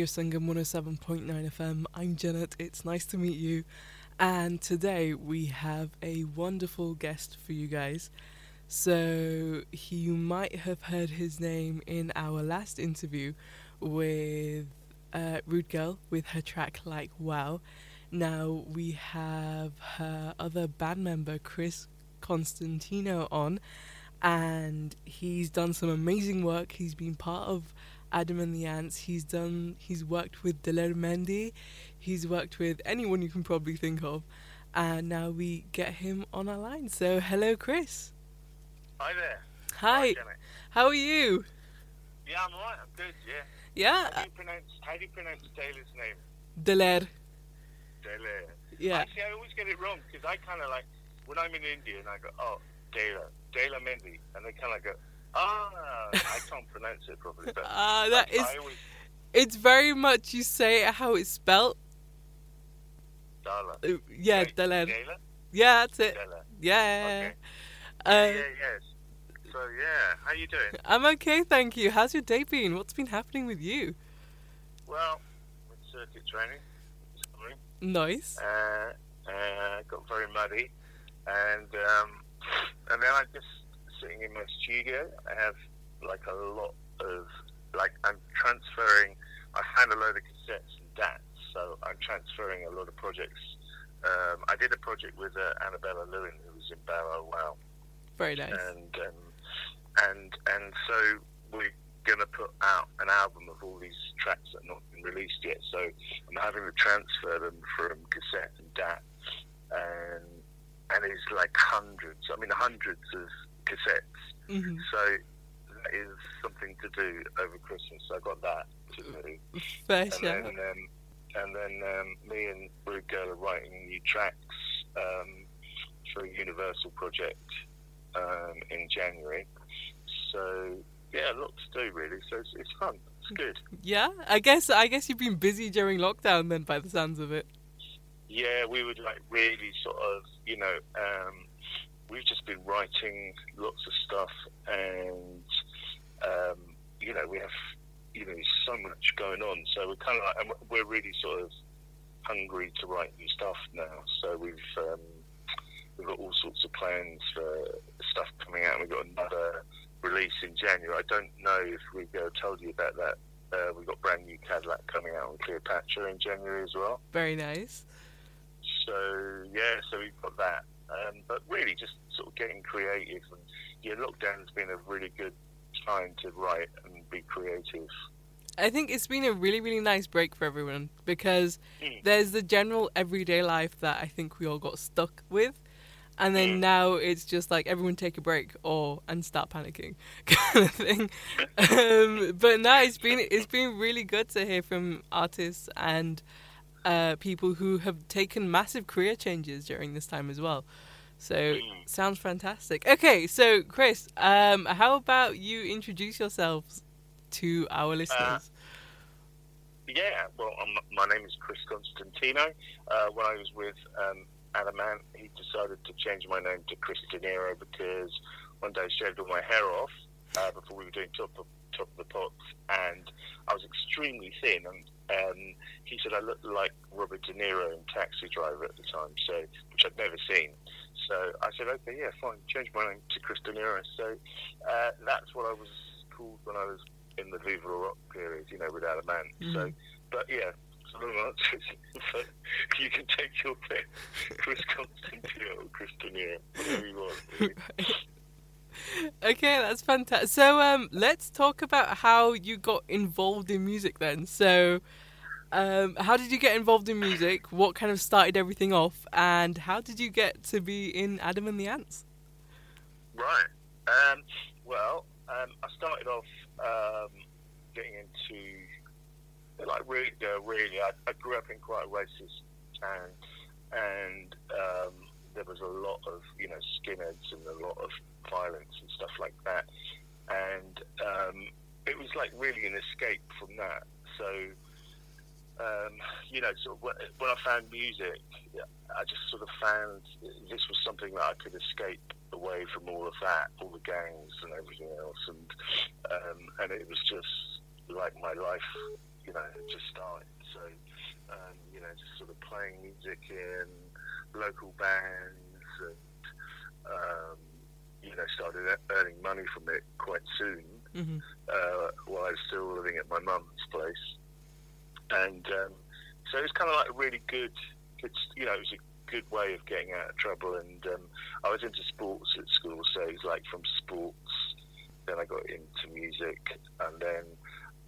Radio Sangam 107.9 FM. I'm Janet, it's nice to meet you. And today we have a wonderful guest for you guys. So, you might have heard his name in our last interview with uh, Rude Girl with her track Like Wow. Now we have her other band member, Chris Constantino, on, and he's done some amazing work. He's been part of Adam and the Ants. He's done. He's worked with Daler Mehndi. He's worked with anyone you can probably think of, and now we get him on our line. So hello, Chris. Hi there. Hi. How are you? Yeah, I'm alright. I'm good. Yeah. Yeah. How do uh, you pronounce How do you pronounce Taylor's name? Daler. Taylor. Yeah. Actually, I always get it wrong because I kind of like when I'm in India and I go, oh, Taylor, Taylor Mendy, and they kind of go, ah, I can't pronounce it properly. But Ah, that I, is. I always It's very much you say it how it's spelt. Dala. Uh, Yeah, Wait, Daler. Taylor. Yeah, that's it. Taylor. Yeah. Okay. Uh, yeah, yes. So yeah, how you doing? I'm okay, thank you. How's your day been? What's been happening with you? Well, with circuit training morning, Nice. uh, uh, got very muddy, and um, and then I'm just sitting in my studio. I have like a lot of like I'm transferring. I found a load of cassettes and DATs, so I'm transferring a lot of projects. Um, I did a project with uh, Annabella Lwin, who was in Barrow Wow, Very nice. and um, and and so we're going to put out an album of all these tracks that have not been released yet. So I'm having to transfer them from cassette and DAT, and and it's like hundreds. I mean, hundreds of cassettes. hmm So that is something to do over Christmas. I got that to do, Fair and share. then um, and then um, me and Rude Girl are writing new tracks um, for a Universal project um, in January. So yeah, a lot to do really. So it's, it's fun. It's good. Yeah, I guess I guess you've been busy during lockdown then, by the sounds of it. Yeah, we would like really sort of, you know, um, we've just been writing lots of stuff, and um, you know, we have, you know, so much going on. So we're kind of like, we're really sort of hungry to write new stuff now. So we've um, we've got all sorts of plans for stuff coming out. We've got another release in January. I don't know if we go told you about that. Uh, we've got brand new Cadillac coming out on Cleopatra in January as well. Very nice. So yeah, so we've got that. Um, but really, just sort of getting creative. And yeah, lockdown's been a really good time to write and be creative. I think it's been a really, really nice break for everyone because Mm. there's the general everyday life that I think we all got stuck with. And then Mm. now it's just like everyone take a break or and start panicking kind of thing. um, but now it's been it's been really good to hear from artists and uh, people who have taken massive career changes during this time as well. So Mm. sounds fantastic. Okay, so Chris, um, how about you introduce yourselves to our listeners? Yeah, well, um, my name is Chris Constantino. Uh, when I was with um, Adam Ant, he decided to change my name to Chris De Niro because one day I shaved all my hair off uh, before we were doing Top of, Top of the Pops, and I was extremely thin. And um, he said I looked like Robert De Niro in Taxi Driver at the time, so which I'd never seen. So I said, okay, yeah, fine, change my name to Chris De Niro. So uh, that's what I was called when I was in the Viva Rock period, you know, with Adam Ant. So, Mhm. but yeah, it's a long answer. but you can take your pick, Chris Constantino or Chris De Niro, whatever you want. really. Okay, that's fantastic. So, um, let's talk about how you got involved in music then. So, um, how did you get involved in music? What kind of started everything off? And how did you get to be in Adam and the Ants? Right. Um, well, um, I started off um, getting into like really, uh, really. I, I grew up in quite a racist town, and um, there was a lot of you know skinheads and a lot of violence and stuff like that, and um, it was like really an escape from that. So. Um, you know, sort of when, I found music, I just sort of found this was something that I could escape away from all of that, all the gangs and everything else, and um, and it was just like my life, you know, just started. So, um, you know, just sort of playing music in local bands and, um, you know, started earning money from it quite soon Mm-hmm. uh, while I was still living at my mum's place. And um, so it was kind of like a really good, good, you know, it was a good way of getting out of trouble. And um, I was into sports at school, so it was like from sports, then I got into music, and then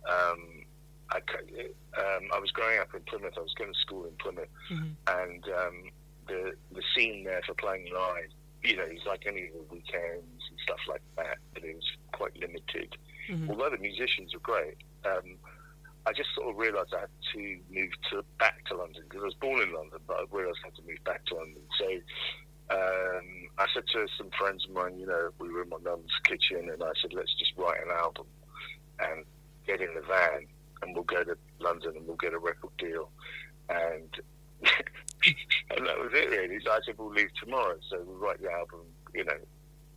um, I, um, I was growing up in Plymouth. I was going to school in Plymouth, Mm-hmm. and um, the the scene there for playing live, you know, it's like any of the weekends and stuff like that, but it was quite limited. Mm-hmm. Although the musicians were great, um, I just sort of realised I had to move to back to London because I was born in London, but I realised I had to move back to London. So um, I said to some friends of mine, you know, we were in my mum's kitchen, and I said, let's just write an album and get in the van, and we'll go to London and we'll get a record deal. And and that was it really. So I said we'll leave tomorrow, so we'll write the album, you know,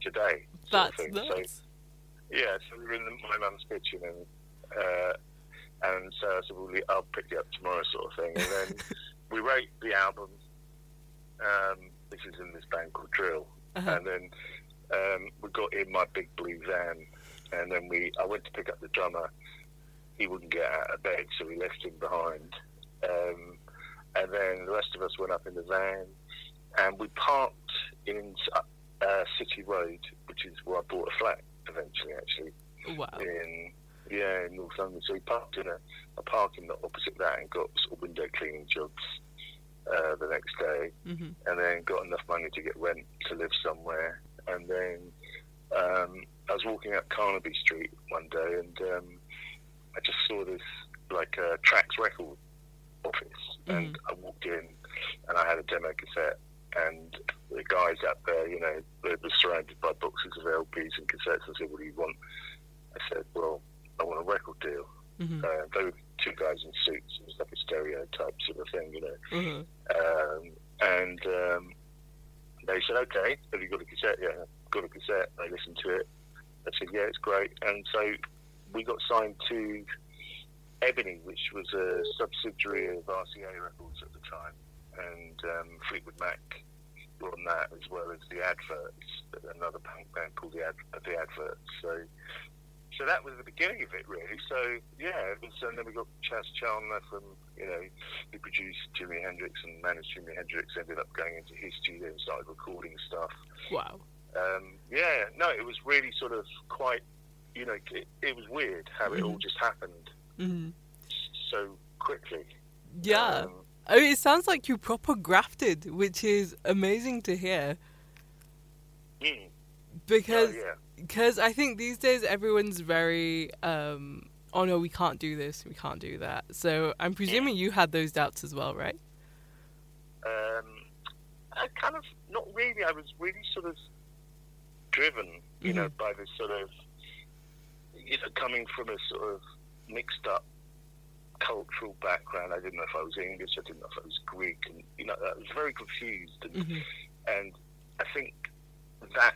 today. sort of That's thing. So, yeah, so we were in the, my mum's kitchen, and uh, and so I said, well, we- I'll pick you up tomorrow, sort of thing. And then we wrote the album. Um, this is in this band called Drill, Uh-huh. and then um, we got in my big blue van, and then we I went to pick up the drummer. He wouldn't get out of bed, so we left him behind. Um, and then the rest of us went up in the van, and we parked in uh, City Road, which is where I bought a flat eventually, actually Wow. in yeah in North London. So we parked in a, a parking lot opposite that and got sort of window cleaning jobs uh, the next day, Mm-hmm. and then got enough money to get rent to live somewhere. And then um, I was walking up Carnaby Street one day, and um, I just saw this like uh, Trax record office, and I walked in, and I had a demo cassette. And the guys up there, you know, they were surrounded by boxes of LPs and cassettes. I said, "What do you want?" I said, "Well, I want a record deal." Mm-hmm. Uh, they were two guys in suits. It was like a stereotype sort of thing, you know. Mm-hmm. Um, and um, they said, "Okay, have you got a cassette?" Yeah, got a cassette. They listened to it. I said, "Yeah, it's great." And so we got signed to Ebony, which was a subsidiary of RCA Records at the time, and um, Fleetwood Mac were on that as well as the Adverts, another punk band called the, Ad- the Adverts. So. So that was the beginning of it, really. So yeah, it was, and then we got Chas Chandler from, you know, he produced Jimi Hendrix and managed Jimi Hendrix. Ended up going into his studio and started recording stuff. Wow. Um, yeah, no, it was really sort of quite, you know, it, it was weird how it all Mhm. just happened Mm-hmm. so quickly. Yeah. Um, I mean, it sounds like you proper grafted, which is amazing to hear. mm, Because oh, yeah. because I think these days everyone's very um oh no we can't do this we can't do that so I'm presuming you had those doubts as well right Um, I kind of not really. I was really sort of driven, you know, by this sort of, you know, coming from a sort of mixed up cultural background. I didn't know if I was English. I didn't know if I was Greek, and you know, I was very confused. And, mm-hmm. and I think that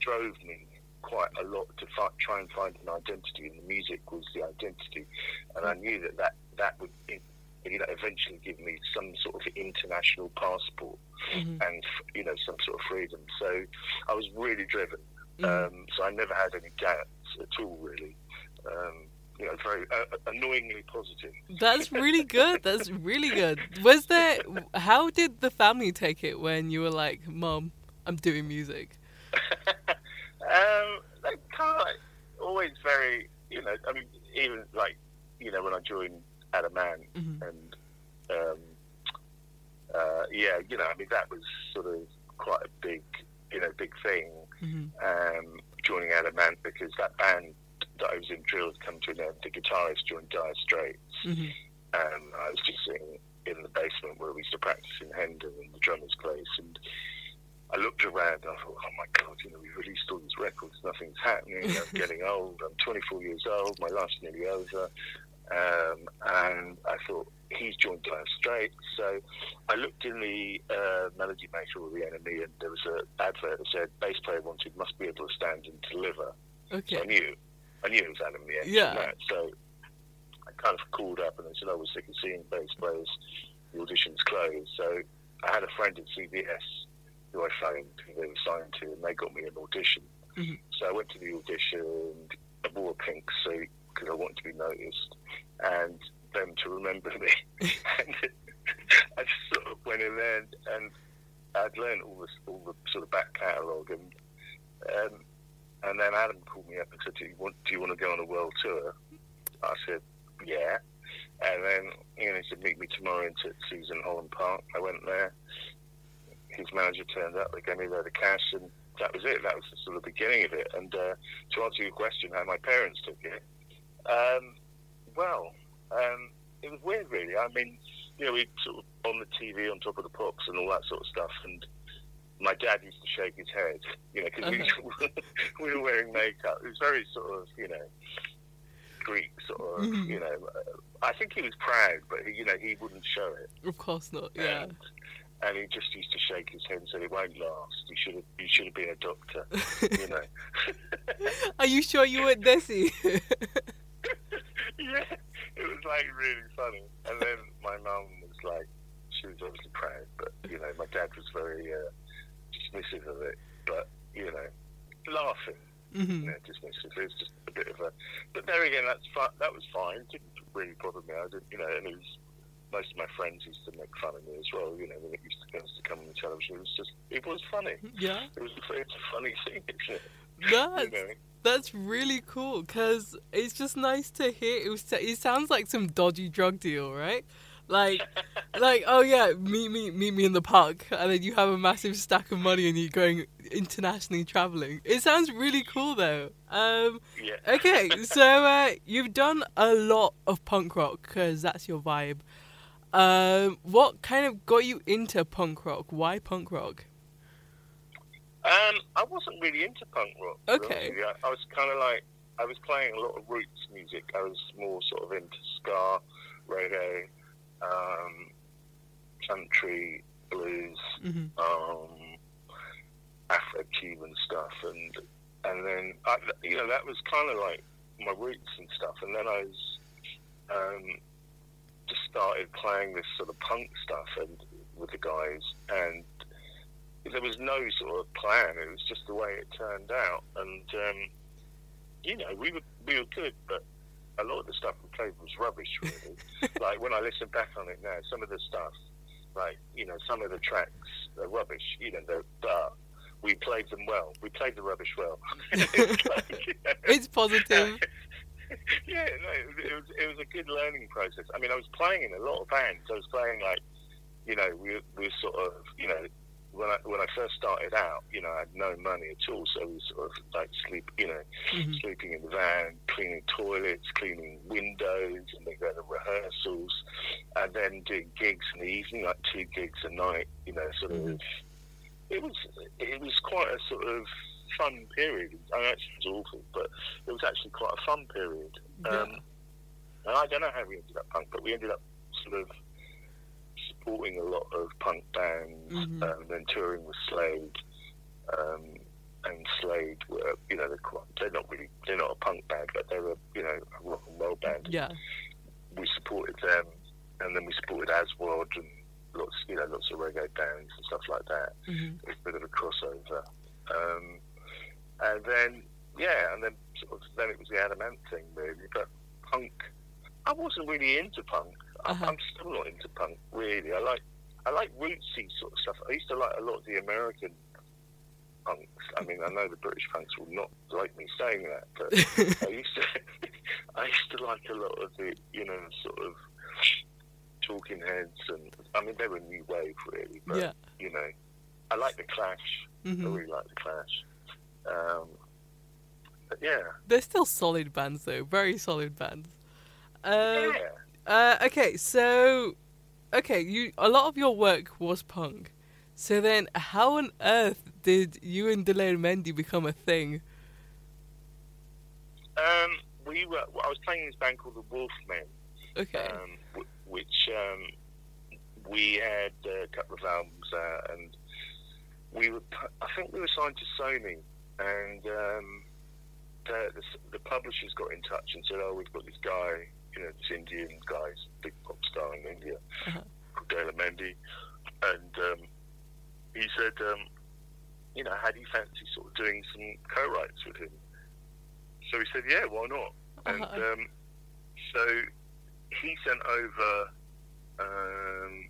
drove me quite a lot to fi- try and find an identity, and the music was the identity. And I knew that that, that would, you know, eventually give me some sort of international passport Mm-hmm. and you know some sort of freedom. So I was really driven. Mhm. Um, so I never had any doubts at all, really. Um, you know, very uh, annoyingly positive. that's really good that's really good was there how did the family take it when you were like mom I'm doing music um, they kind of like always very, you know. I mean, even like you know when I joined Adam Ant Mhm. and um, uh, yeah, you know, I mean that was sort of quite a big, you know, big thing. hmm Um, joining Adam Ant because that band that I was in Drill had come to an end. The guitarist joined Dire Straits, hmm and I was just sitting in the basement where we used to practice in Hendon in the drummer's place, and I looked around and I thought, oh my god, you know, we've released all these records, nothing's happening. I'm getting old. I'm 24 years old. My life's nearly over. Um, and I thought he's joined Dire Straits, so I looked in the uh, Melody Maker or the NME, and there was an advert that said bass player wanted must be able to stand and deliver. So I okay knew, I knew it was Adam Yates. Yeah. and that. So I kind of called up and they said, "Oh, we're sick of seeing bass players. The audition's closed." So I had a friend at CBS who I phoned, who they were signed to, and they got me an audition. Mhm. So I went to the audition. I wore a pink suit because I wanted to be noticed and them to remember me. and I just sort of went in there and, and I'd learned all this, all the sort of back catalogue, and um, and then Adam called me up and said, "Do you want, do you want to go on a world tour?" I said, "Yeah." And then you know, he said, "Meet me tomorrow in Park." I went there. His manager turned up. They gave me the cash, and that was it. That was the sort of beginning of it. And uh, to answer your question, how my parents took it, um, well, um, it was weird, really. I mean, you know, we sort of on the TV on top of the pops and all that sort of stuff, and my dad used to shake his head, you know, because we, we were wearing makeup. It was very sort of, you know, Greek or Mhm. you know. uh, I think he was proud, but he, you know, he wouldn't show it. Of course not. Yeah. And, and he just used to shake his head and say, "It won't last. You should have, you should have been a doctor." you know. Are you sure you weren't Desi? yeah, it was like really funny. And then my mum was like, she was obviously proud, but you know, my dad was very uh, dismissive of it, but you know, laughing, you hmm know, dismissive. It was just a bit of a. But there again, that's fi- that was fine. It didn't really bother me. I didn't, you know, and it was. Most of my friends used to make fun of me as well. You know, when it used to, used to come on the television, it was just, it was funny. Yeah. It was, a, it's a funny thing, isn't it? That's You know? that's really cool because it's just nice to hear. It was. It sounds like some dodgy drug deal, right? Like, like oh yeah, meet me meet me in the park, and then you have a massive stack of money and you're going internationally traveling. It sounds really cool though. Um, Yeah. okay, so uh, you've done a lot of punk rock because that's your vibe. Um, what kind of got you into punk rock? Why punk rock? Um, I wasn't really into punk rock. to be honest Okay. you. I, I was kind of like I was playing a lot of roots music. I was more sort of into ska, reggae, um, country, blues, hmm um, Afro-Cuban stuff, and and then I, you know that was kind of like my roots and stuff. And then I was um, just started playing this sort of punk stuff and with the guys, and there was no sort of plan. It was just the way it turned out, and um, you know we were we were good, but a lot of the stuff we played was rubbish. Really, like when I listen back on it now, some of the stuff, like you know, some of the tracks are rubbish. You know, they're, but we played them well. We played the rubbish well. It's like, you know, It's positive. yeah, no, it was, it was it was a good learning process. I mean, I was playing in a lot of bands. I was playing like, you know, we we were sort of, you know, when I when I first started out, you know, I had no money at all, so we sort of like sleep, you know, hmm sleeping in the van, cleaning toilets, cleaning windows, and then going to rehearsals, and then doing gigs in the evening, like two gigs a night. You know, sort of. Mhm. It was it was quite a sort of fun period. I mean, actually, it was awful, but it was actually quite a fun period. Um, and I don't know how we ended up punk, but we ended up sort of supporting a lot of punk bands, Mhm. um, then touring with Slade. Um, and Slade were, you know, they're, quite, they're not really, they're not a punk band, but they were, you know, a rock and roll band. Yeah. We supported them, and then we supported Aswad and lots, you know, lots of reggae bands and stuff like that. hmm It was a bit of a crossover. Um, and then, yeah, and then sort of, then it was the Adam Ant thing, really. But punk, I wasn't really into punk. I'm, Uh-huh. I'm still not into punk, really. I like, I like rootsy sort of stuff. I used to like a lot of the American punks. I mean, I know the British punks will not like me saying that, but I used to, I used to like a lot of the, you know, sort of Talking Heads, and I mean, they were a new wave, really. But yeah. you know, I like the Clash. I hmm really like the Clash. Um, but yeah, They're still solid bands though, very solid bands. Um, yeah. Uh, okay, so okay, you a lot of your work was punk. So then, how on earth did you and Delaney Mendy become a thing? Um, we were. I was playing in this band called the Wolfmen, Okay. um, w- which um, we had a couple of albums out, and we were. I think we were signed to Sony, and um, the, the the publishers got in touch and said, "Oh, we've got this guy you know, this Indian guy, big pop star in India, Uh-huh. called Daler Mehndi, and um, he said, um, you know, had he fancy sort of doing some co-writes with him? So he said, yeah, why not? And Uh-huh. um, so he sent over um,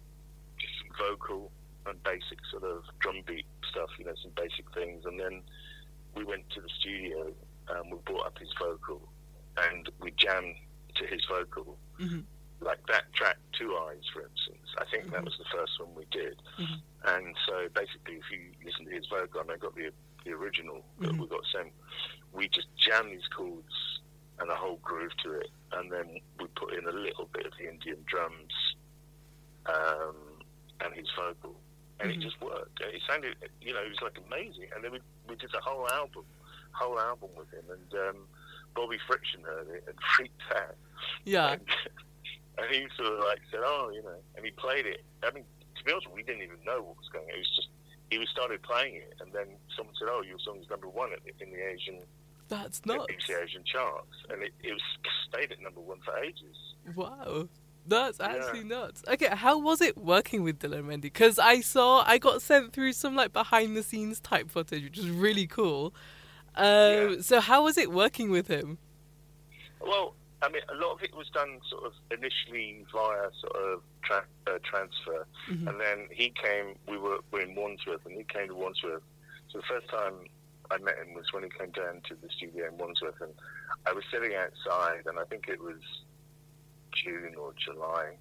just some vocal and basic sort of drum beat stuff, you know, some basic things, and then we went to the studio and we brought up his vocal and we jammed to his vocal. Mhm. Like that track, Two Eyes, for instance. I think that Mhm. was the first one we did. Mhm. And so basically, if you listen to his vocal, and I got the, the original that Mhm. we got sent, we just jam these chords and a whole groove to it. And then we put in a little bit of the Indian drums um, and his vocal. And Mhm. it just worked. It sounded, you know, it was like amazing. And then we, we did the whole album, whole album with him. And um, Bobby Friction heard it and freaked out. Yeah. And, and he sort of like said, "Oh, you know," and he played it. I mean, to be honest, we didn't even know what was going on. It was just he was started playing it, and then someone said, "Oh, your song's number one in the, in the Asian That's the nuts. BBC Asian charts," and it, it was stayed at number one for ages. Wow. That's Yeah. actually nuts. Okay, how was it working with Daler Mehndi? Because I saw, I got sent through some like behind the scenes type footage, which was really cool. Um, Yeah. So how was it working with him? Well, I mean, a lot of it was done sort of initially via sort of tra- uh, transfer, Mhm. and then he came. We were, we were in Wandsworth, and he came to Wandsworth. So the first time I met him was when he came down to the studio in Wandsworth, and I was sitting outside, and I think it was June or July,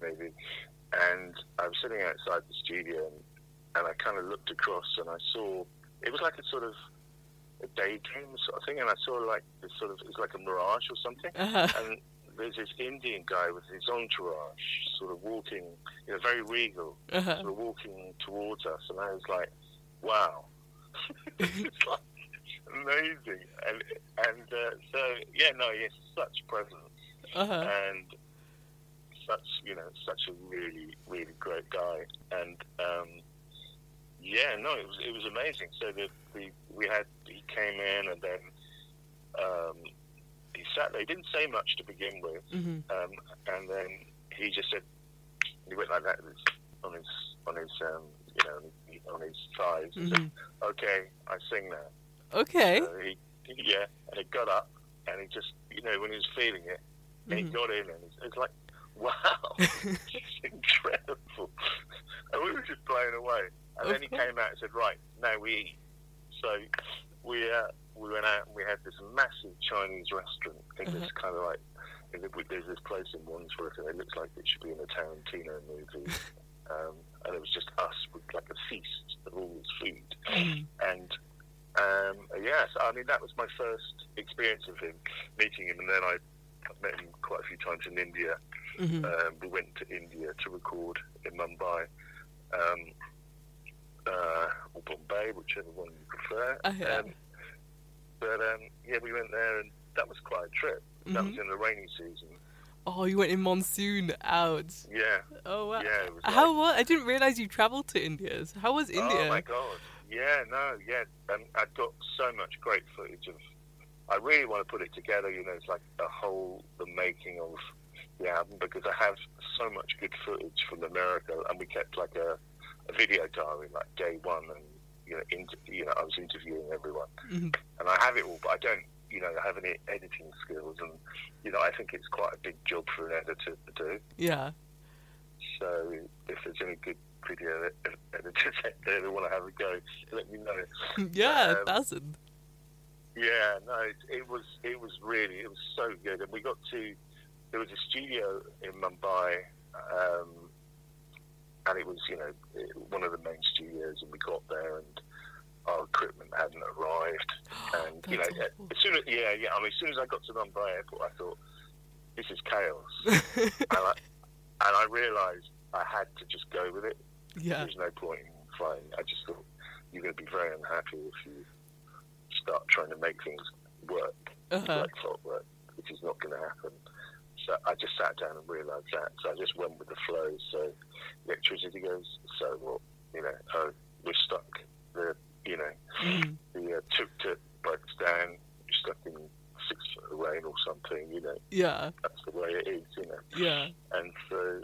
maybe, and I was sitting outside the studio, and, and I kind of looked across, and I saw it was like a sort of daydream sort of thing, and I saw like this sort of it was like a mirage or something, Uh-huh. and there's this Indian guy with his entourage, sort of walking, you know, very regal, Uh-huh. sort of walking towards us, and I was like, wow, it's like amazing, and and uh, so yeah, no, has such presence Uh-huh. and such you know such a really really great guy and um yeah no it was it was amazing. So the, the we had he came in and then um he sat there. He didn't say much to begin with. Hmm um and then he just said he went like that on his on his um you know on his thighs and hmm said okay i sing now. Okay. so he, yeah and he got up and he just you know when he was feeling it and he got in, and it's, it's like, wow, it's incredible. And we were just blown away. And then he came out and said, right, now we eat. So we uh, we went out and we had this massive Chinese restaurant in this kind of like, in the, there's this place in Wandsworth, and it looks like it should be in a Tarantino movie. um, and it was just us with like a feast of all this food. Mhm. And um, yes, I mean that was my first experience of him, meeting him, and then I met him quite a few times in India. Mhm. Um, we went to India to record in Mumbai um, uh, or Bombay, whichever one you prefer. Oh. Um, but um, yeah, we went there, and that was quite a trip. That was Mhm. in the rainy season. Oh, you went in monsoon out. Yeah, Oh wow. yeah. Like, How was? I didn't realize you traveled to India. So How was India? Oh my god! Yeah, no, yeah. Um, I've got so much great footage of. I really want to put it together. You know, it's like a whole the making of the album because I have so much good footage from America, and we kept like a, a video diary, like day one, and you know, inter, you know, I was interviewing everyone, Mhm. and I have it all, but I don't, you know, have any editing skills, and you know, I think it's quite a big job for an editor to do. Yeah. So if there's any good video ed- editors out there that want to have a go, let me know. yeah, Um, thousand. Yeah, no, it, it was it was really it was so good, and we got to there was a studio in Mumbai, um, and it was you know one of the main studios, and we got there and our equipment hadn't arrived, and you know awful. as soon as yeah yeah I mean as soon as I got to Mumbai airport, I thought this is chaos, and I and I realised I had to just go with it. yeah. There's no point in fighting. I just thought you're going to be very unhappy if you start trying to make things work Uh-huh. like clockwork, which is not going to happen. So I just sat down and realised that. So I just went with the flow. So electricity goes. So what? You know, oh, we're stuck. The you know Mhm. the uh, tuk tuk breaks down. You're stuck in six foot of rain or something. You know, Yeah. that's the way it Yeah. And so,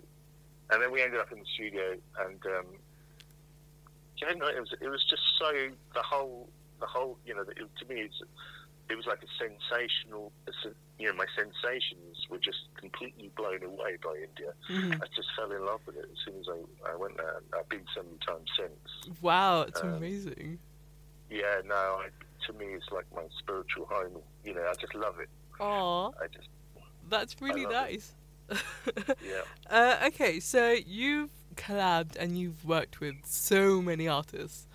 and then we ended up in the studio, and um, yeah, no, it was it was just so the whole the whole you know it, to me it's it was like a sensational you know my sensations were just completely blown away by India. Mhm. I just fell in love with it as soon as I, I went there. I've been so many times since. Wow, it's Um, amazing. Yeah, no, I, to me it's like my spiritual home. You know, I just love it. Aw, I just that's really nice. yeah. uh, okay, so you've collabed and you've worked with so many artists.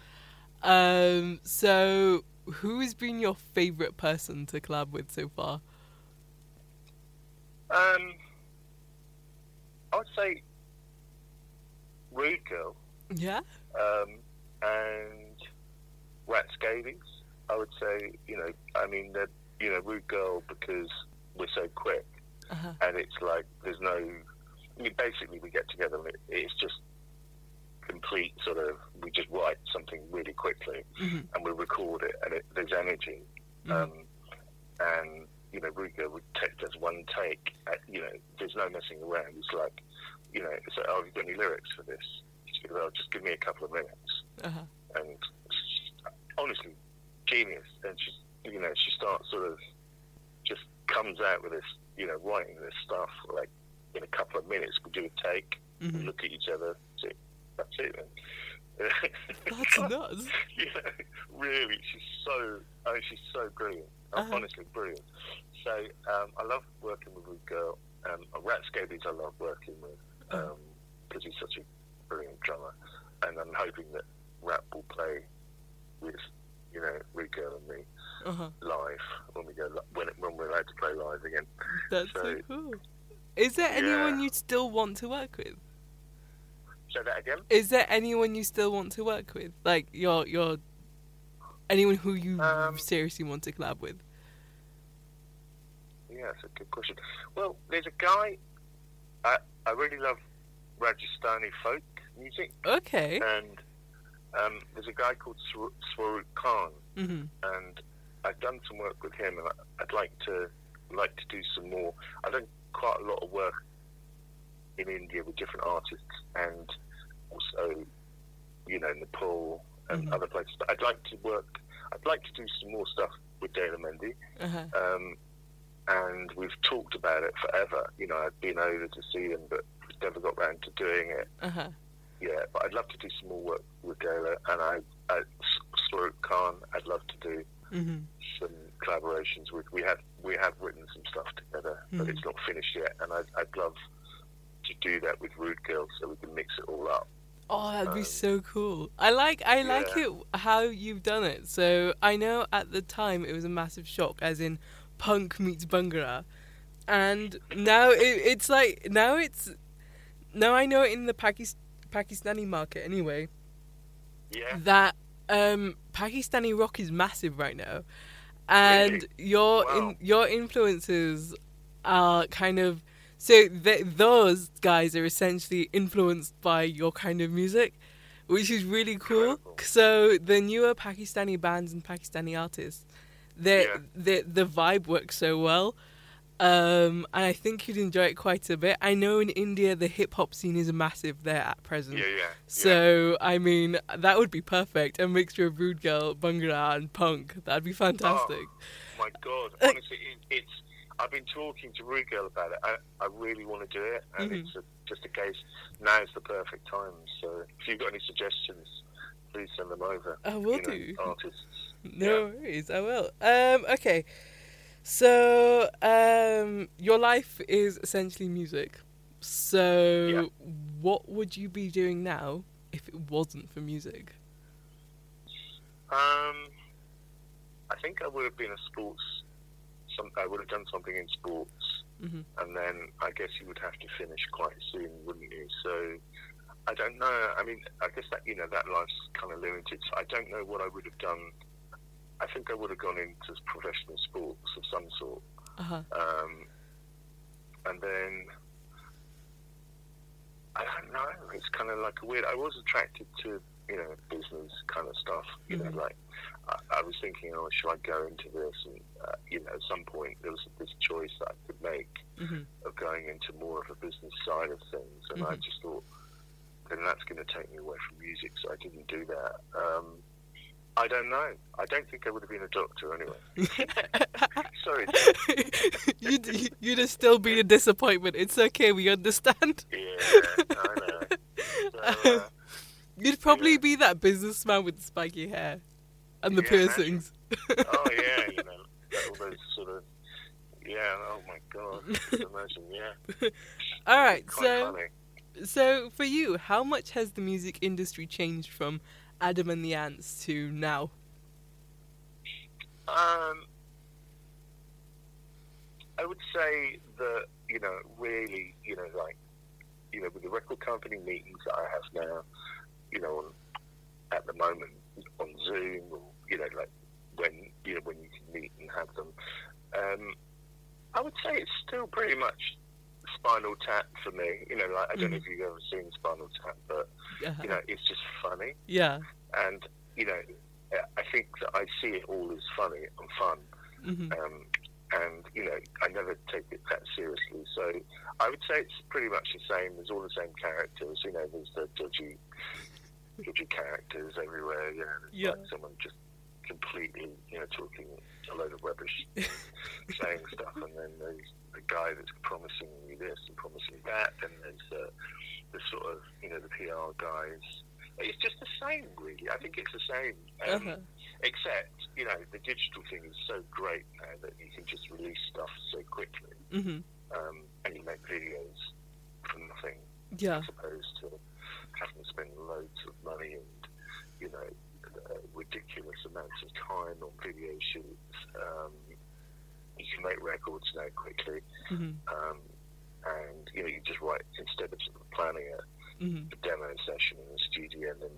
Um, so who has been your favorite person to collab with so far? Um, I would say Rude Girl Yeah. um, and Rat Scabies. I would say, you know, I mean, the you know, Rude Girl because we're so quick Uh-huh. and it's like there's no. I mean, basically, we get together and it, it's just complete sort of. We just write something really quickly Mhm. and we record it, and it, there's energy. Mhm. Um, and you know, Rude Girl would take just one take. At, you know, there's no messing around. It's like, you know, it's like, oh, have you got any lyrics for this? She goes, oh, just give me a couple of minutes. Uh-huh. And she's honestly, genius. And she, you know, she starts sort of just comes out with this, you know, writing this stuff like in a couple of minutes. We do a take, we Mhm. look at each other, that's it. Then. That's nuts. you know, really, she's so, oh, she's so brilliant. Uh-huh. Honestly, brilliant. So um, I love working with Rude Girl. Um, Rat Scabies I love working with Uh-huh. because he's such a brilliant drummer. And I'm hoping that Rat will play with, you know, Rude Girl and me Uh-huh. live when we go when, when we're allowed to play live again. That's so So- cool. Is there anyone you still want to work with? Say that again. Is there anyone you still want to work with? Like your your anyone who you Um, seriously want to collab with? Yeah, that's a good question. Well, there's a guy. I I really love Rajasthani folk music. Okay. and um, there's a guy called Swa- Swaroop Khan, Mhm. and I've done some work with him, and I- I'd like to like to do some more. I've done quite a lot of work in India with different artists, and also, you know, Nepal and Mhm. other places. But I'd like to work. I'd like to do some more stuff with Daler Mehndi. Uh-huh. Um, and we've talked about it forever. You know, I've been over to see them, but we've never got round to doing it. Uh-huh. Yeah, but I'd love to do some more work with Gola, and I, I Swaroop Khan, I'd love to do Mhm. some collaborations with. We have we have written some stuff together, but Mhm. it's not finished yet, and I'd, I'd love to do that with Rude Girl, so we can mix it all up. Oh, that'd be Um, so cool. I like I like it how you've done it. So I know at the time it was a massive shock, as in punk meets Bhangra, and now it, it's like now it's now I know in the Pakis, Pakistani market anyway Yeah, that um, Pakistani rock is massive right now, and your Wow. in, your influences are kind of so th- those guys are essentially influenced by your kind of music, which is really cool. Incredible. So the newer Pakistani bands and Pakistani artists, the Yeah. the the vibe works so well. Um, and I think you'd enjoy it quite a bit. I know in India the hip hop scene is massive there at present. yeah, yeah. yeah. So I mean, that would be perfect. A mixture of rude girl, bhangra, and punk. That'd be fantastic. my God, Uh, honestly, it, it's. I've been talking to Rude Girl about it. I, I really want to do it, and Mhm. it's a, just a case. Now is the perfect time. So if you've got any suggestions, please send them over. I will you know, do. Artists. No worries, I will. Um, okay, so um, your life is essentially music. So Yeah. what would you be doing now if it wasn't for music? Um, I think I would have been a sports. Some I would have done something in sports, hmm and then I guess you would have to finish quite soon, wouldn't you? So I don't know. I mean, I guess that you know that life's kind of limited. So I don't know what I would have done. I think I would have gone into professional sports of some sort, Uh huh. um, and then I don't know. It's kind of like a weird. I was attracted to you know business kind of stuff. You Mhm. know, like I, I was thinking, oh, should I go into this? And uh, you know, at some point there was this choice that I could make hmm of going into more of a business side of things, and I Mhm. just thought, then that's going to take me away from music, so I didn't do that. Um, I don't know. I don't think I would have been a doctor anyway. Sorry. you'd, you'd have still been a disappointment. It's okay, we understand. Yeah, I know. So, uh, You'd probably Yeah. be that businessman with the spiky hair and the Yeah, piercings. oh yeah, you know, all those sort of. Yeah. Oh my God. Imagine. Yeah. All right, Quite so funny. so for you, how much has the music industry changed from Adam and the Ants to now? Um, I would say that you know, really, you know, like you know, with the record company meetings that I have now, you know, on, at the moment on Zoom, or you know, like when you know when you can meet and have them, um, I would say it's still pretty much Spinal Tap for me. You know, like I don't know if you've ever seen Spinal Tap, but Yeah. you know, it's just funny Yeah. and you know, I think that I see it all as funny and fun, hmm um, and you know, I never take it that seriously. So I would say it's pretty much the same. There's all the same characters. You know, there's the dodgy, dodgy characters everywhere. You know, Yeah. like someone just completely, you know, talking a load of rubbish, saying stuff, and then there's the guy that's promising you this and promising that, and there's uh, the sort of, you know, the PR guys. It's just the same, really. I think it's the same. Um, Uh-huh. Except, you know, the digital thing is so great now that you can just release stuff so quickly, hmm um, and you make videos for nothing, Yeah. as opposed to having to spend loads of money and, you know, uh, ridiculous amounts of time on video shoots. Um, you can make records now quickly, hmm um, and you know, you just write instead of planning a hmm a demo session in the studio and then,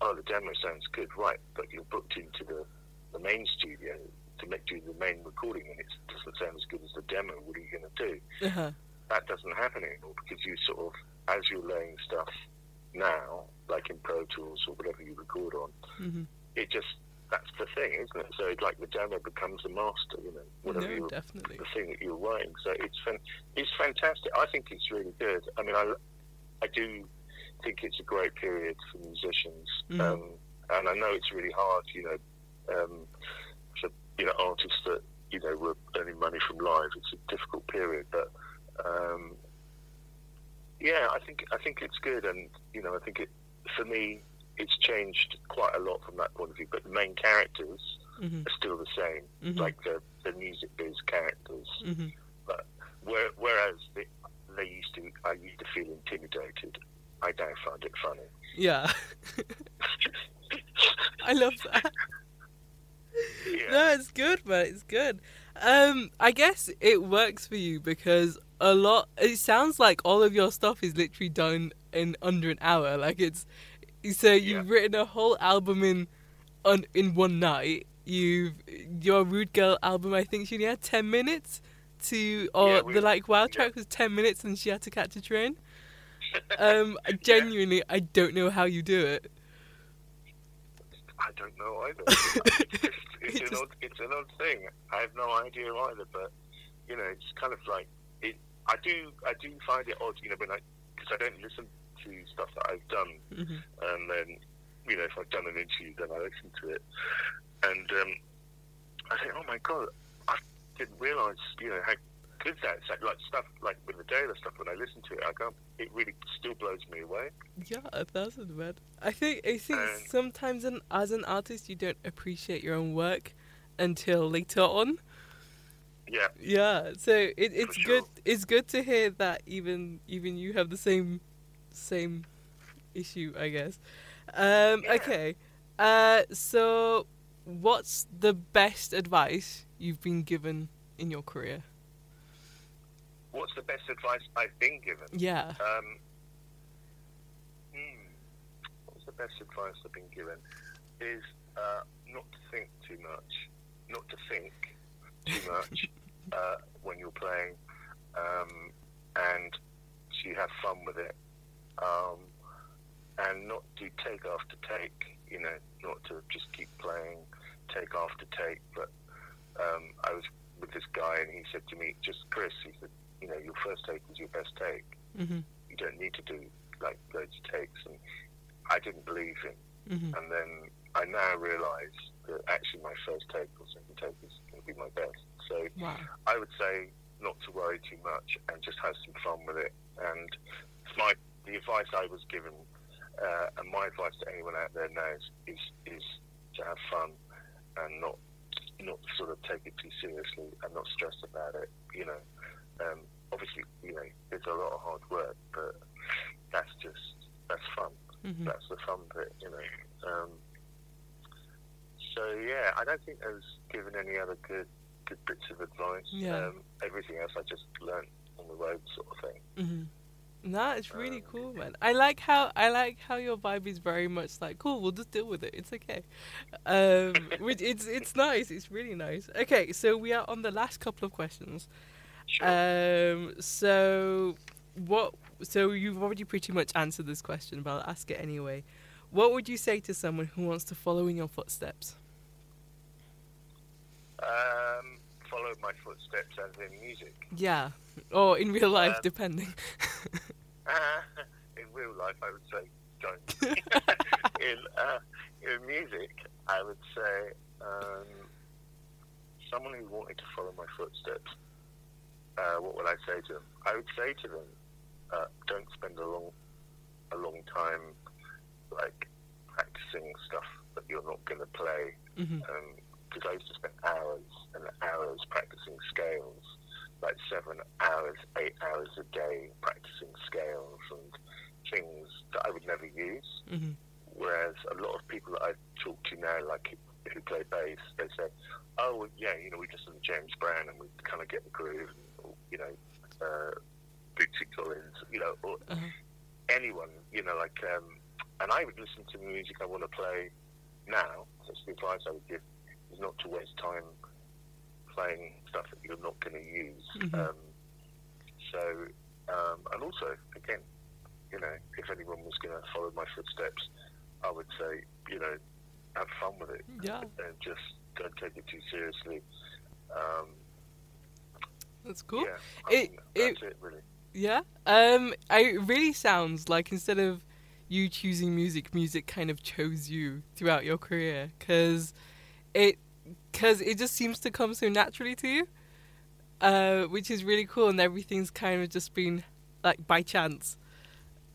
oh, the demo sounds good, right, but you're booked into the, the main studio to make do the main recording and it doesn't sound as good as the demo. What are you going to do? Uh-huh. That doesn't happen anymore because you sort of, as you're laying stuff now, like in Pro Tools or whatever you record on, hmm it just, that's the thing, isn't it? So it's like the demo becomes the master, you know, whatever No, you're definitely. the thing that you're writing. So it's fan- it's fantastic. I think it's really good. I mean, I I do think it's a great period for musicians, Mhm. um, and I know it's really hard, you know, um, for you know artists that you know were earning money from live. It's a difficult period, but um, yeah, I think I think it's good, and you know, I think it for me. It's changed quite a lot from that point of view, but the main characters hmm are still the same, hmm like the, the music biz characters. hmm Where, whereas they, they used to, I used to feel intimidated. I now find it funny. Yeah. I love that. Yeah. No, it's good, but It's good. Um, I guess it works for you because a lot. It sounds like all of your stuff is literally done in under an hour. Like it's so you've Yeah. written a whole album in on in one night. You've your Rude Girl album. I think she only had ten minutes to, or Yeah, we- the like Wild yeah. track was ten minutes, and she had to catch a train. Um, genuinely, I don't know how you do it. I don't know either. it's, it's, It an odd, it's an odd thing. I have no idea either. But you know, it's kind of like it. I do, I do find it odd. You know, when I because I don't listen to stuff that I've done hmm and then you know if I've done an interview, then I listen to it, and um, I think, oh my god, I didn't realise you know how good that is. Like stuff like with the Daler stuff when I listen to it, I can't. It really still blows me away. Yeah, a thousand man. I think I think And- sometimes an, as an artist you don't appreciate your own work until later on. Yeah, Yeah, so it, it's sure. good. It's good to hear that even even you have the same same issue, I guess. Um, Yeah. Okay, uh, so what's the best advice you've been given in your career? what's the best advice I've been given? Yeah. Um, hmm, what's the best advice I've been given? Is uh, not to think too much, not to think too much uh, when you're playing, um, and you have fun with it, um, and not do take after take. You know, not to just keep playing take, after take. but um, I was with this guy, and he said to me, "Just Chris," he said, "You know, your first take is your best take. Mhm. You don't need to do like loads of takes." And I didn't believe him, Mhm. and then I now realise that actually my first take or second take is be my best. So Wow. I would say not to worry too much and just have some fun with it. And my the advice I was given, uh, and my advice to anyone out there now is, is is to have fun and not not sort of take it too seriously and not stress about it. You know, um, obviously, you know, it's a lot of hard work, but that's just that's fun. Mhm. That's the fun bit, you know. Um, so yeah, I don't think I was given any other good good bits of advice. Yeah. Um, everything else I just learned on the road, sort of thing. Mhm. No, it's really Um, cool, man. I like how I like how your vibe is very much like cool. We'll just deal with it. It's okay. Um, which it's it's nice. It's really nice. Okay, so we are on the last couple of questions. Sure. Um, so what? So you've already pretty much answered this question, but I'll ask it anyway. What would you say to someone who wants to follow in your footsteps? Um, follow my footsteps as in music. Yeah, or in real life, Um, depending. in real life, I would say don't. in uh, in music, I would say um, someone who wanted to follow my footsteps. Uh, what would I say to them? I would say to them, uh, don't spend a long a long time like practicing stuff that you're not going to play hmm because I used to spend hours and hours practicing scales, like seven hours, eight hours a day practicing scales and things that I would never use. hmm Whereas a lot of people that I talk to now, like who play bass, they say, "Oh, yeah, you know, we just listen to James Brown and we kind of get the groove, and, you know, uh, Bootsy Collins, you know, or Uh-huh. anyone, you know, like, um, and I would listen to the music I want to play now. That's the advice I would give: is not to waste time playing stuff that you're not going to use. Mhm. Um, so, um, and also, again, you know, if anyone was going to follow my footsteps, I would say, you know, have fun with it Yeah, and just don't take it too seriously. Um, that's cool. Yeah, It- that's it, really. Yeah. Um, it really sounds like instead of you choosing music, music kind of chose you throughout your career because it because it just seems to come so naturally to you, uh, which is really cool, and everything's kind of just been like by chance.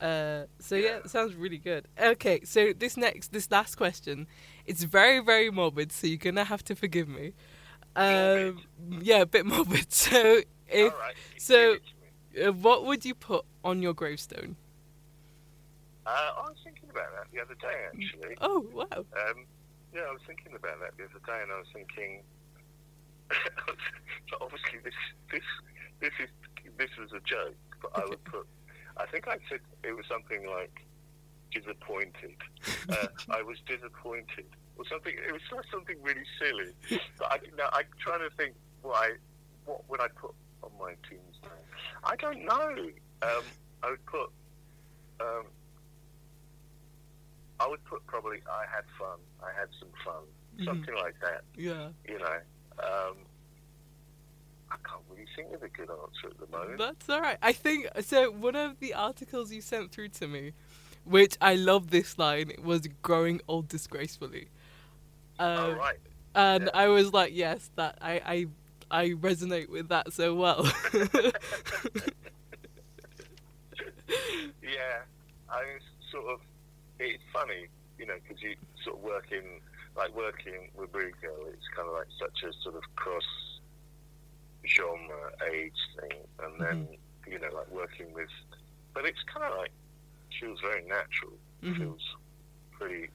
Uh, so yeah, it sounds really good. Okay, so this next, this last question, it's very, very morbid, so you're gonna have to forgive me. Um, yeah, a bit morbid. So if right. so- give it to me. uh, what would you put on your gravestone? Uh, I was thinking about that the other day, actually. Oh wow! Um, yeah, I was thinking about that the other day, and I was thinking. so obviously, this this this is this was a joke, but I would put. I think I said it was something like disappointed. Uh, I was disappointed, or something. It was like something really silly. But I, now I'm trying to think I what would I put on my tombstone. I don't know. Um, I would put. Um, I would put probably I had fun. I had some fun, Mhm. something like that. Yeah, You know, um, I can't really think of a good answer at the moment. that's all right. I think so. One of the articles you sent through to me, which I love this line, was "growing old disgracefully," um, oh right, and yeah. I was like, "Yes, that I I I resonate with that so well." yeah. I sort of it's funny, you know, because you sort of work in like working with Girl. It's kind of like such a sort of cross genre age thing, and then you know, like working with, but it's kind of like feels very natural. Mhm. Feels pretty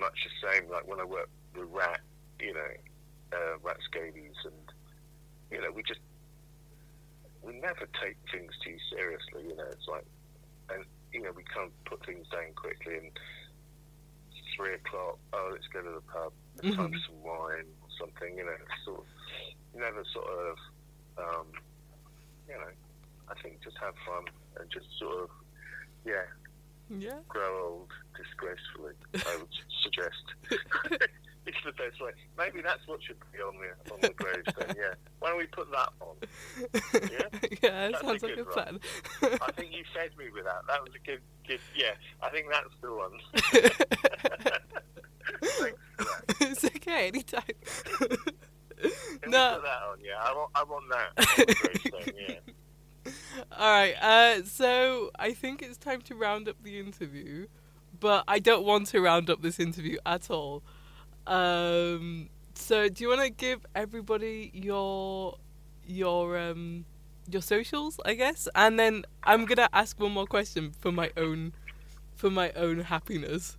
much the same. Like when I work with Rat, you know, uh, Rat Scabies, and you know, we just we never take things too seriously. You know, it's like, and you know, we can't put things down quickly. And three o'clock. Oh, let's go to the pub. Time for Mhm. some wine or something. You know, sort of never sort of, um, you know, I think just have fun and just sort of, yeah, yeah. grow old disgracefully. I would suggest it's the best way. maybe that's what should be on the on the gravestone. Yeah. Why don't we put that on? Yeah? yeah, that That's a sounds like a plan. I think you fed me with that. That was a good, good. Yeah, I think that's the one. Thanks for that. it's okay, anytime. Can No. put that on? Yeah, I want, I want that. on the gravestone, yeah. All right. Uh, so I think it's time to round up the interview, but I don't want to round up this interview at all. Um, so do you want to give everybody your your um your socials, I guess, and then I'm gonna ask one more question for my own for my own happiness.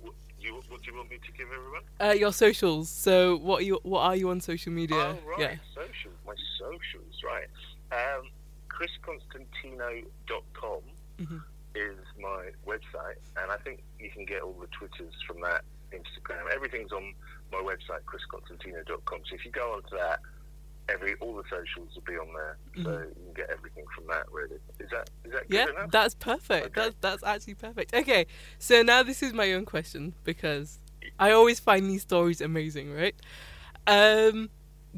What, you, what do you want me to give everyone? Uh, your socials. So what are you what are you on social media? Oh, right. Yeah. Socials. My socials, right. Um, ChrisConstantino.com Mhm. is my website, and I think you can get all the Twitters from that, Instagram. Everything's on my website, ChrisConstantino.com. So if you go onto that, every all the socials will be on there, so you can get everything from that. Really, is that is that good Yeah, enough? that's perfect. Okay. That's that's actually perfect. Okay, so now this is my own question because I always find these stories amazing, right? Um,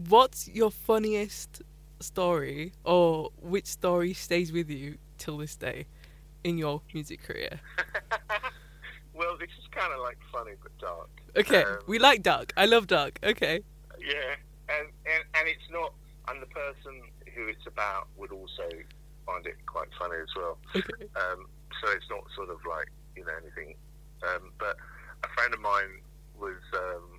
what's your funniest story, or which story stays with you till this day in your music career? this is kind of like funny but dark. Okay, Um, we like dark. I love dark. Okay. Yeah, and, and and it's not. And the person who it's about would also find it quite funny as well. Okay. Um, so it's not sort of like you know anything. Um, but a friend of mine was. Um,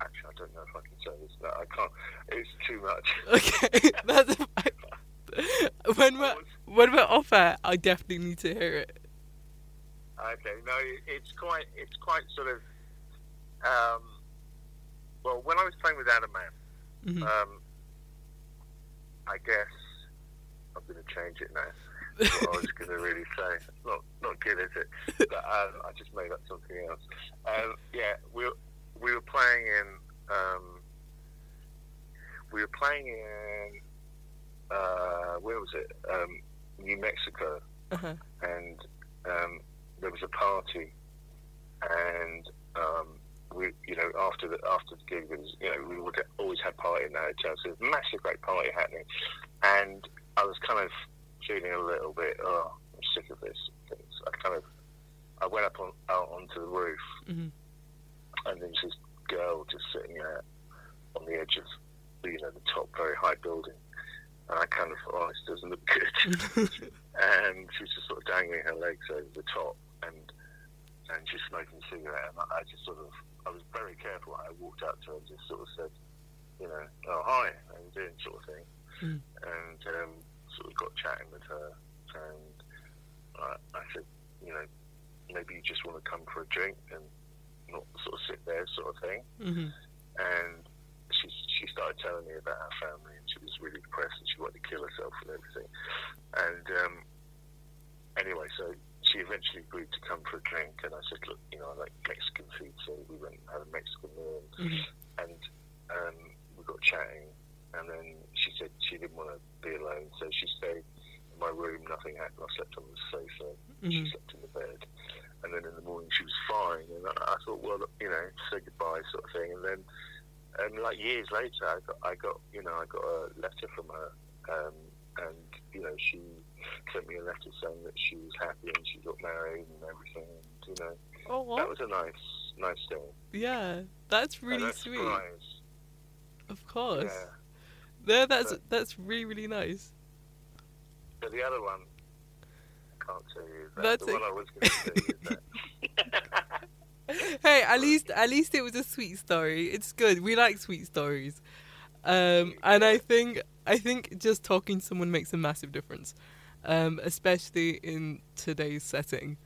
actually, I don't know if I can say this. No, I can't. It's too much. Okay, that's when we're when we're off air. I definitely need to hear it. Okay, no, it's quite, it's quite sort of. Um, well, when I was playing with Adam Ant, Mhm. um, I guess I'm going to change it now. what I was going to really say. Not not good, is it? But um, I just made up something else. Um, yeah, we were, we were playing in um, we were playing in uh, where was it? Um, New Mexico, Uh-huh. and um, there was a party, and um, we, you know, after the after the gig, there was, you know, we would always have party in the hotel, so it was a massive, great party happening, and I was kind of feeling a little bit, oh, I'm sick of this. Things. I kind of, I went up on out onto the roof, Mhm. and there was this girl just sitting there on the edge of, you know, the top very high building, and I kind of thought, oh, this doesn't look good and she was just sort of dangling her legs over the top and and she's smoking a cigarette and I, I just sort of I was very careful I walked up to her and just sort of said you know oh hi how you doing sort of thing Mm. and um, sort of got chatting with her and I, I said you know maybe you just want to come for a drink and not sort of sit there sort of thing Mhm. and she she started telling me about her family, and she was really depressed, and she wanted to kill herself and everything. And um, anyway, so she eventually agreed to come for a drink, and I said, look, you know, I like Mexican food, so we went and had a Mexican meal, and, Mhm. and um, we got chatting, and then she said she didn't want to be alone, so she stayed in my room. Nothing happened. I slept on the sofa. She Mhm. slept in the bed, and then in the morning she was fine. And I, I thought, well, you know, say goodbye, sort of thing. And then, And like years later, I got, I got, you know, I got a letter from her, um, and you know, she sent me a letter saying that she was happy and she got married and everything. And, you know, Oh, that was a nice, nice thing. Yeah, that's really that's sweet. Of course. Yeah. No, that's But- that's really really nice. But the other one, I can't tell you. That. That's the one it. I was going to tell you is that. hey, at least at least it was a sweet story. It's good. We like sweet stories. Um, and I think I think just talking to someone makes a massive difference, um, especially in today's setting.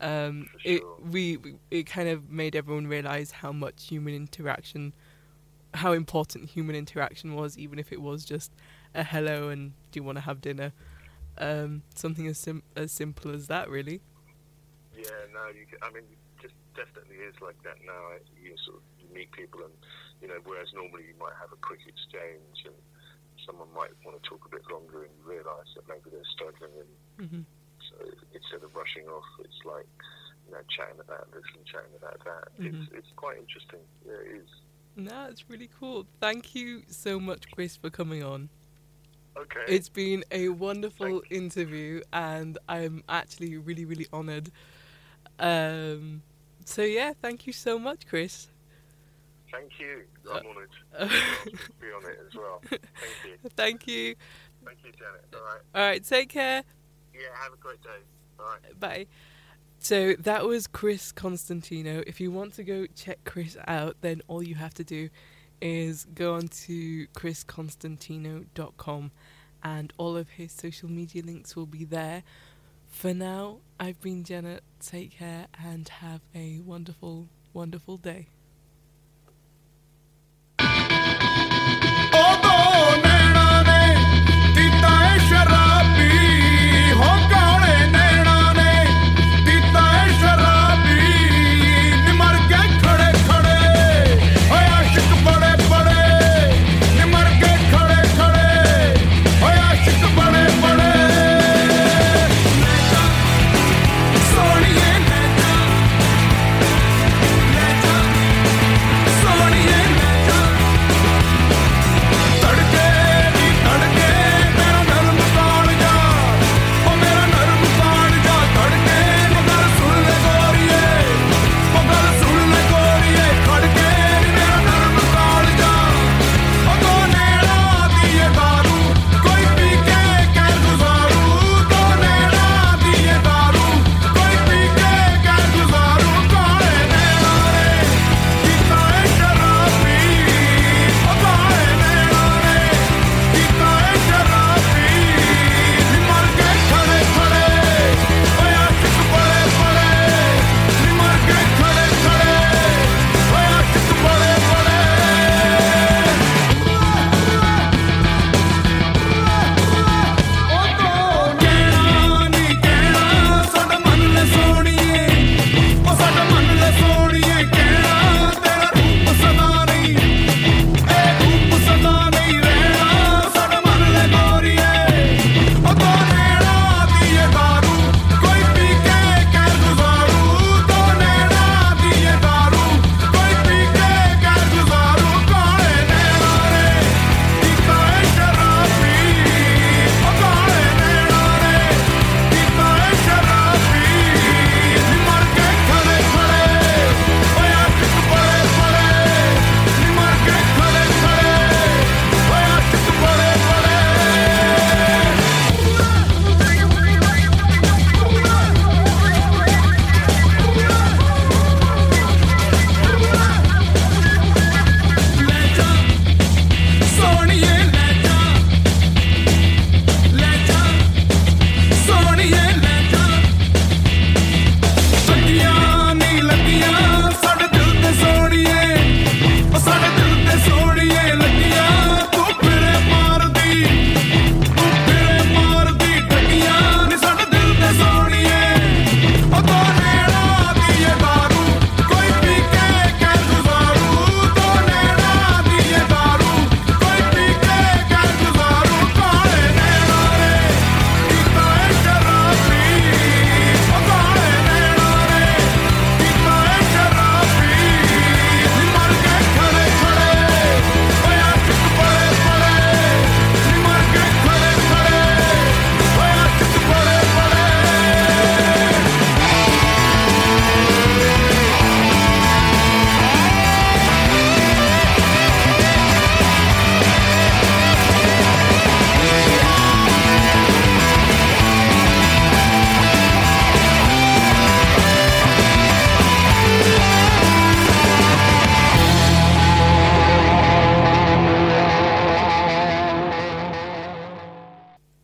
Um, For it we we- it kind of made everyone realize how much human interaction, how important human interaction was, even if it was just a hello and do you want to have dinner, um, something as sim- as simple as that, really. Yeah, no, you can, I mean, it just definitely is like that now. You sort of meet people, and you know, whereas normally you might have a quick exchange, and someone might want to talk a bit longer, and you realise that maybe they're struggling, and hmm so instead of rushing off, it's like, you know, chatting about this and chatting about that. Mhm. It's it's quite interesting. Yeah, it is. No, it's really cool. Thank you so much, Chris, for coming on. Okay. It's been a wonderful Thank interview, and I'm actually really, really honoured. Um, so yeah, thank you so much, Chris. Thank you. Uh, I'm honoured to be on it as well. Thank you. Thank you. Thank you, Janet. All right. All right, take care. Yeah. Have a great day. All right. Bye. So that was Chris Constantino. If you want to go check Chris out, then all you have to do is go on to chrisconstantino.com and all of his social media links will be there. For now, I've been Janet. Take care and have a wonderful, wonderful day.